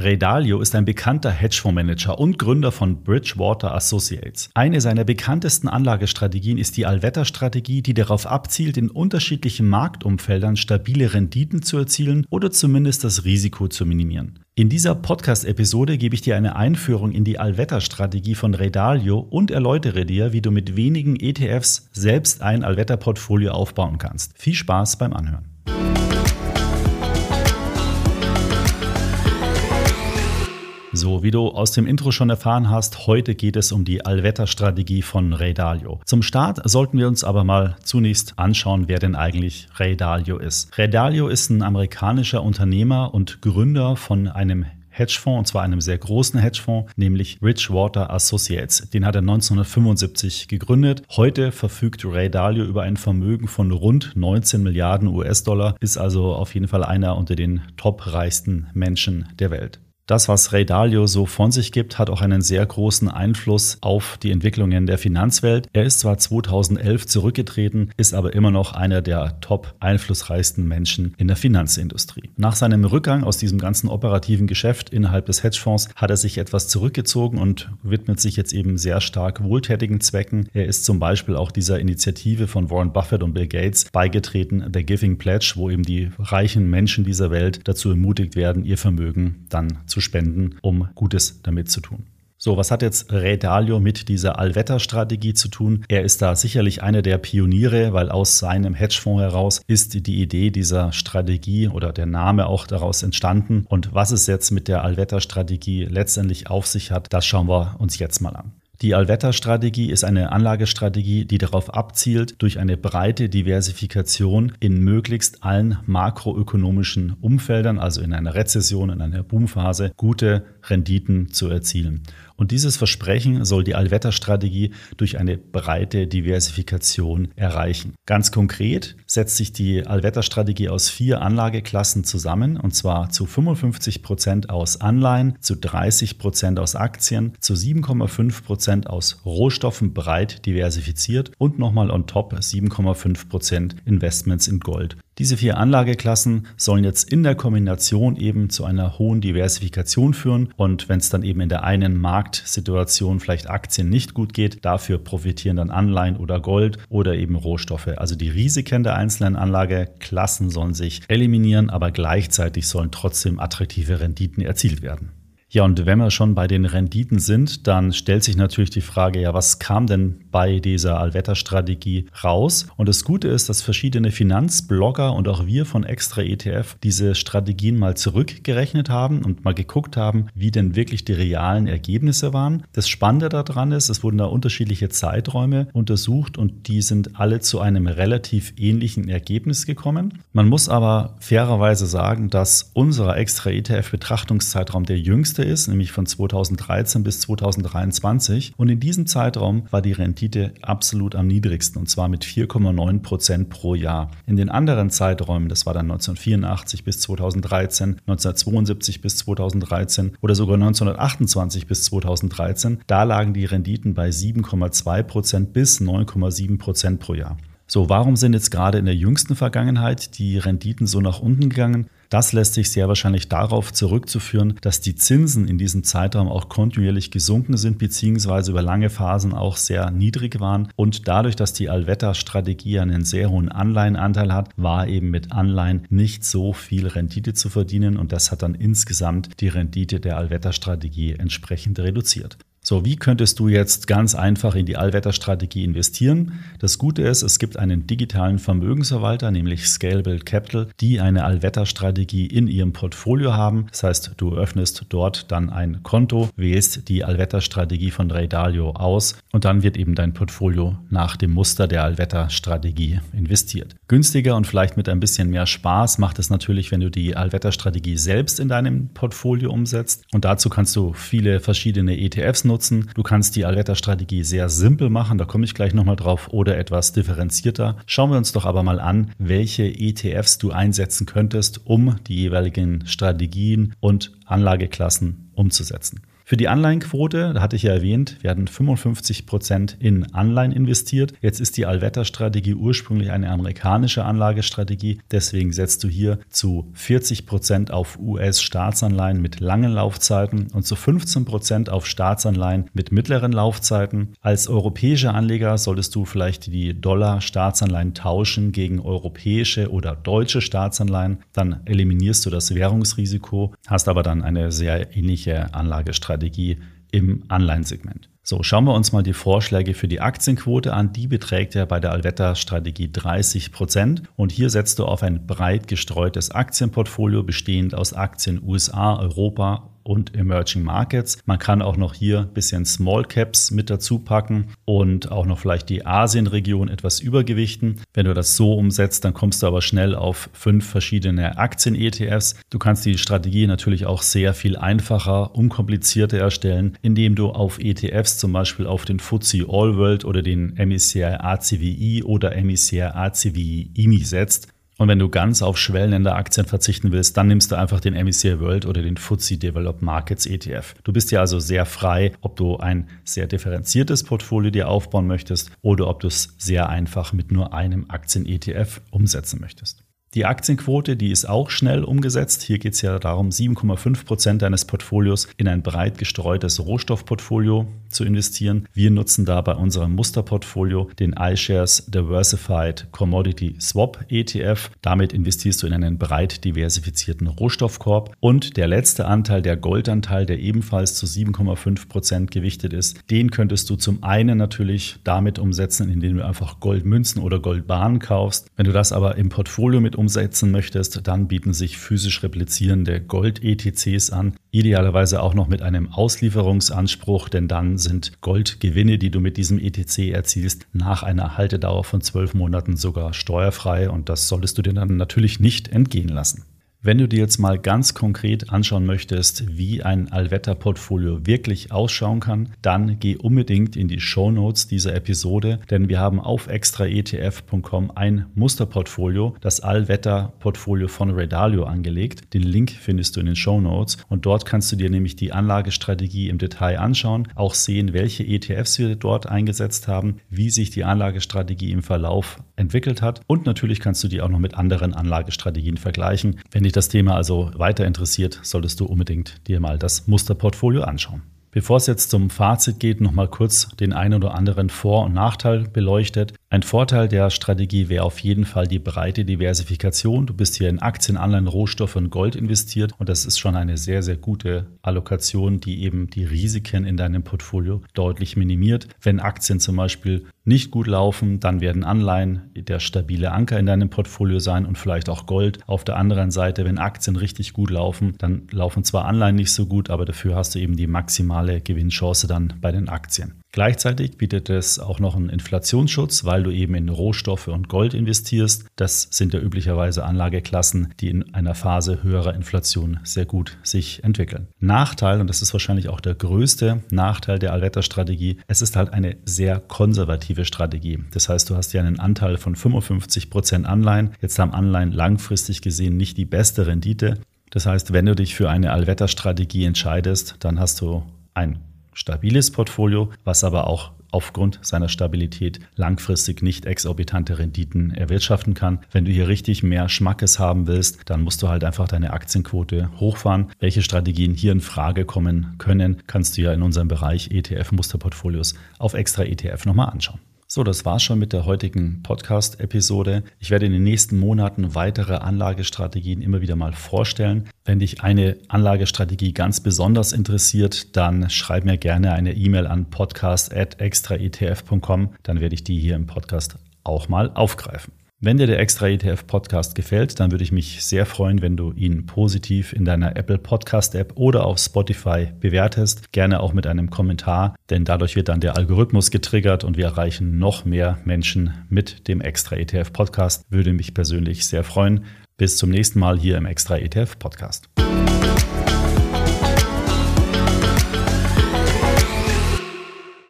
Ray Dalio ist ein bekannter Hedgefondsmanager und Gründer von Bridgewater Associates. Eine seiner bekanntesten Anlagestrategien ist die Allwetterstrategie, die darauf abzielt, in unterschiedlichen Marktumfeldern stabile Renditen zu erzielen oder zumindest das Risiko zu minimieren. In dieser Podcast-Episode gebe ich dir eine Einführung in die Allwetterstrategie von Ray Dalio und erläutere dir, wie du mit wenigen ETFs selbst ein Allwetterportfolio aufbauen kannst. Viel Spaß beim Anhören. So, wie du aus dem Intro schon erfahren hast, heute geht es um die Allwetterstrategie von Ray Dalio. Zum Start sollten wir uns aber mal zunächst anschauen, wer denn eigentlich Ray Dalio ist. Ray Dalio ist ein amerikanischer Unternehmer und Gründer von einem Hedgefonds, und zwar einem sehr großen Hedgefonds, nämlich Bridgewater Associates. Den hat er 1975 gegründet. Heute verfügt Ray Dalio über ein Vermögen von rund 19 Milliarden US-Dollar, ist also auf jeden Fall einer unter den top reichsten Menschen der Welt. Das, was Ray Dalio so von sich gibt, hat auch einen sehr großen Einfluss auf die Entwicklungen der Finanzwelt. Er ist zwar 2011 zurückgetreten, ist aber immer noch einer der top einflussreichsten Menschen in der Finanzindustrie. Nach seinem Rückgang aus diesem ganzen operativen Geschäft innerhalb des Hedgefonds hat er sich etwas zurückgezogen und widmet sich jetzt eben sehr stark wohltätigen Zwecken. Er ist zum Beispiel auch dieser Initiative von Warren Buffett und Bill Gates beigetreten, The Giving Pledge, wo eben die reichen Menschen dieser Welt dazu ermutigt werden, ihr Vermögen dann zu zu spenden, um Gutes damit zu tun. So, was hat jetzt Ray Dalio mit dieser Allwetterstrategie zu tun? Er ist da sicherlich einer der Pioniere, weil aus seinem Hedgefonds heraus ist die Idee dieser Strategie oder der Name auch daraus entstanden. Und was es jetzt mit der Allwetterstrategie letztendlich auf sich hat, das schauen wir uns jetzt mal an. Die Allwetterstrategie ist eine Anlagestrategie, die darauf abzielt, durch eine breite Diversifikation in möglichst allen makroökonomischen Umfeldern, also in einer Rezession, in einer Boomphase, gute Renditen zu erzielen. Und dieses Versprechen soll die Allwetterstrategie durch eine breite Diversifikation erreichen. Ganz konkret setzt sich die Allwetterstrategie aus vier Anlageklassen zusammen, und zwar zu 55 Prozent aus Anleihen, zu 30 Prozent aus Aktien, zu 7,5 Prozent aus Rohstoffen breit diversifiziert und nochmal on top 7,5 Prozent Investments in Gold. Diese vier Anlageklassen sollen jetzt in der Kombination eben zu einer hohen Diversifikation führen. Und wenn es dann eben in der einen Marktsituation vielleicht Aktien nicht gut geht, dafür profitieren dann Anleihen oder Gold oder eben Rohstoffe. Also die Risiken der einzelnen Anlageklassen sollen sich eliminieren, aber gleichzeitig sollen trotzdem attraktive Renditen erzielt werden. Ja, und wenn wir schon bei den Renditen sind, dann stellt sich natürlich die Frage, ja, was kam denn bei dieser Allwetterstrategie raus? Und das Gute ist, dass verschiedene Finanzblogger und auch wir von Extra ETF diese Strategien mal zurückgerechnet haben und mal geguckt haben, wie denn wirklich die realen Ergebnisse waren. Das Spannende daran ist, es wurden da unterschiedliche Zeiträume untersucht und die sind alle zu einem relativ ähnlichen Ergebnis gekommen. Man muss aber fairerweise sagen, dass unser Extra ETF Betrachtungszeitraum der jüngste jüngste ist, nämlich von 2013 bis 2023. Und in diesem Zeitraum war die Rendite absolut am niedrigsten und zwar mit 4,9 Prozent pro Jahr. In den anderen Zeiträumen, das war dann 1984 bis 2013, 1972 bis 2013 oder sogar 1928 bis 2013, da lagen die Renditen bei 7,2 Prozent bis 9,7 Prozent pro Jahr. So, warum sind jetzt gerade in der jüngsten Vergangenheit die Renditen so nach unten gegangen? Das lässt sich sehr wahrscheinlich darauf zurückzuführen, dass die Zinsen in diesem Zeitraum auch kontinuierlich gesunken sind, beziehungsweise über lange Phasen auch sehr niedrig waren. Und dadurch, dass die Allwetterstrategie einen sehr hohen Anleihenanteil hat, war eben mit Anleihen nicht so viel Rendite zu verdienen. Und das hat dann insgesamt die Rendite der Allwetterstrategie entsprechend reduziert. So, wie könntest du jetzt ganz einfach in die Allwetterstrategie investieren? Das Gute ist, es gibt einen digitalen Vermögensverwalter, nämlich Scalable Capital, die eine Allwetterstrategie in ihrem Portfolio haben. Das heißt, du öffnest dort dann ein Konto, wählst die Allwetterstrategie von Ray Dalio aus und dann wird eben dein Portfolio nach dem Muster der Allwetterstrategie investiert. Günstiger und vielleicht mit ein bisschen mehr Spaß macht es natürlich, wenn du die Allwetterstrategie selbst in deinem Portfolio umsetzt. Und dazu kannst du viele verschiedene ETFs nutzen nutzen. Du kannst die Allwetterstrategie sehr simpel machen, da komme ich gleich nochmal drauf, oder etwas differenzierter. Schauen wir uns doch aber mal an, welche ETFs du einsetzen könntest, um die jeweiligen Strategien und Anlageklassen umzusetzen. Für die Anleihenquote, da hatte ich ja erwähnt, werden 55 Prozent in Anleihen investiert. Jetzt ist die Allwetterstrategie ursprünglich eine amerikanische Anlagestrategie. Deswegen setzt du hier zu 40 Prozent auf US-Staatsanleihen mit langen Laufzeiten und zu 15 Prozent auf Staatsanleihen mit mittleren Laufzeiten. Als europäischer Anleger solltest du vielleicht die Dollar-Staatsanleihen tauschen gegen europäische oder deutsche Staatsanleihen. Dann eliminierst du das Währungsrisiko, hast aber dann eine sehr ähnliche Anlagestrategie. Strategie im Anleihensegment. So, schauen wir uns mal die Vorschläge für die Aktienquote an. Die beträgt ja bei der Alvetta-Strategie 30 Prozent. Und hier setzt du auf ein breit gestreutes Aktienportfolio bestehend aus Aktien USA, Europa und Emerging Markets. Man kann auch noch hier ein bisschen Small Caps mit dazu packen und auch noch vielleicht die Asienregion etwas übergewichten. Wenn du das so umsetzt, dann kommst du aber schnell auf fünf verschiedene Aktien-ETFs. Du kannst die Strategie natürlich auch sehr viel einfacher, unkomplizierter erstellen, indem du auf ETFs zum Beispiel auf den FTSE All World oder den MSCI ACWI oder MSCI ACWI IMI setzt und wenn du ganz auf schwellende Aktien verzichten willst, dann nimmst du einfach den MSCI World oder den FTSE Developed Markets ETF. Du bist ja also sehr frei, ob du ein sehr differenziertes Portfolio dir aufbauen möchtest oder ob du es sehr einfach mit nur einem Aktien-ETF umsetzen möchtest. Die Aktienquote, die ist auch schnell umgesetzt. Hier geht es ja darum, 7,5 Prozent deines Portfolios in ein breit gestreutes Rohstoffportfolio zu investieren. Wir nutzen da bei unserem Musterportfolio den iShares Diversified Commodity Swap ETF. Damit investierst du in einen breit diversifizierten Rohstoffkorb. Und der letzte Anteil, der Goldanteil, der ebenfalls zu 7,5 Prozent gewichtet ist, den könntest du zum einen natürlich damit umsetzen, indem du einfach Goldmünzen oder Goldbahnen kaufst. Wenn du das aber im Portfolio mit umsetzen möchtest, dann bieten sich physisch replizierende Gold-ETCs an. Idealerweise auch noch mit einem Auslieferungsanspruch, denn dann sind Goldgewinne, die du mit diesem ETC erzielst, nach einer Haltedauer von zwölf Monaten sogar steuerfrei und das solltest du dir dann natürlich nicht entgehen lassen. Wenn du dir jetzt mal ganz konkret anschauen möchtest, wie ein Allwetter-Portfolio wirklich ausschauen kann, dann geh unbedingt in die Show Notes dieser Episode, denn wir haben auf extraetf.com ein Musterportfolio, das Allwetter-Portfolio von Redalio angelegt. Den Link findest du in den Show Notes und dort kannst du dir nämlich die Anlagestrategie im Detail anschauen, auch sehen, welche ETFs wir dort eingesetzt haben, wie sich die Anlagestrategie im Verlauf entwickelt hat und natürlich kannst du die auch noch mit anderen Anlagestrategien vergleichen. Wenn dich das Thema also weiter interessiert, solltest du unbedingt dir mal das Musterportfolio anschauen. Bevor es jetzt zum Fazit geht, noch mal kurz den einen oder anderen Vor- und Nachteil beleuchtet. Ein Vorteil der Strategie wäre auf jeden Fall die breite Diversifikation. Du bist hier in Aktien, Anleihen, Rohstoffe und Gold investiert und das ist schon eine sehr, sehr gute Allokation, die eben die Risiken in deinem Portfolio deutlich minimiert. Wenn Aktien zum Beispiel nicht gut laufen, dann werden Anleihen der stabile Anker in deinem Portfolio sein und vielleicht auch Gold. Auf der anderen Seite, wenn Aktien richtig gut laufen, dann laufen zwar Anleihen nicht so gut, aber dafür hast du eben die maximale Gewinnchance dann bei den Aktien. Gleichzeitig bietet es auch noch einen Inflationsschutz, weil du eben in Rohstoffe und Gold investierst. Das sind ja üblicherweise Anlageklassen, die in einer Phase höherer Inflation sehr gut sich entwickeln. Nachteil, und das ist wahrscheinlich auch der größte Nachteil der Allwetterstrategie, es ist halt eine sehr konservative Strategie. Das heißt, du hast ja einen Anteil von 55 Prozent Anleihen. Jetzt haben Anleihen langfristig gesehen nicht die beste Rendite. Das heißt, wenn du dich für eine Allwetterstrategie entscheidest, dann hast du ein stabiles Portfolio, was aber auch aufgrund seiner Stabilität langfristig nicht exorbitante Renditen erwirtschaften kann. Wenn du hier richtig mehr Schmackes haben willst, dann musst du halt einfach deine Aktienquote hochfahren. Welche Strategien hier in Frage kommen können, kannst du ja in unserem Bereich ETF-Musterportfolios auf extra ETF nochmal anschauen. So, das war's schon mit der heutigen Podcast-Episode. Ich werde in den nächsten Monaten weitere Anlagestrategien immer wieder mal vorstellen. Wenn dich eine Anlagestrategie ganz besonders interessiert, dann schreib mir gerne eine E-Mail an podcast.extraetf.com. Dann werde ich die hier im Podcast auch mal aufgreifen. Wenn dir der Extra ETF Podcast gefällt, dann würde ich mich sehr freuen, wenn du ihn positiv in deiner Apple Podcast App oder auf Spotify bewertest. Gerne auch mit einem Kommentar, denn dadurch wird dann der Algorithmus getriggert und wir erreichen noch mehr Menschen mit dem Extra ETF Podcast. Würde mich persönlich sehr freuen. Bis zum nächsten Mal hier im Extra ETF Podcast.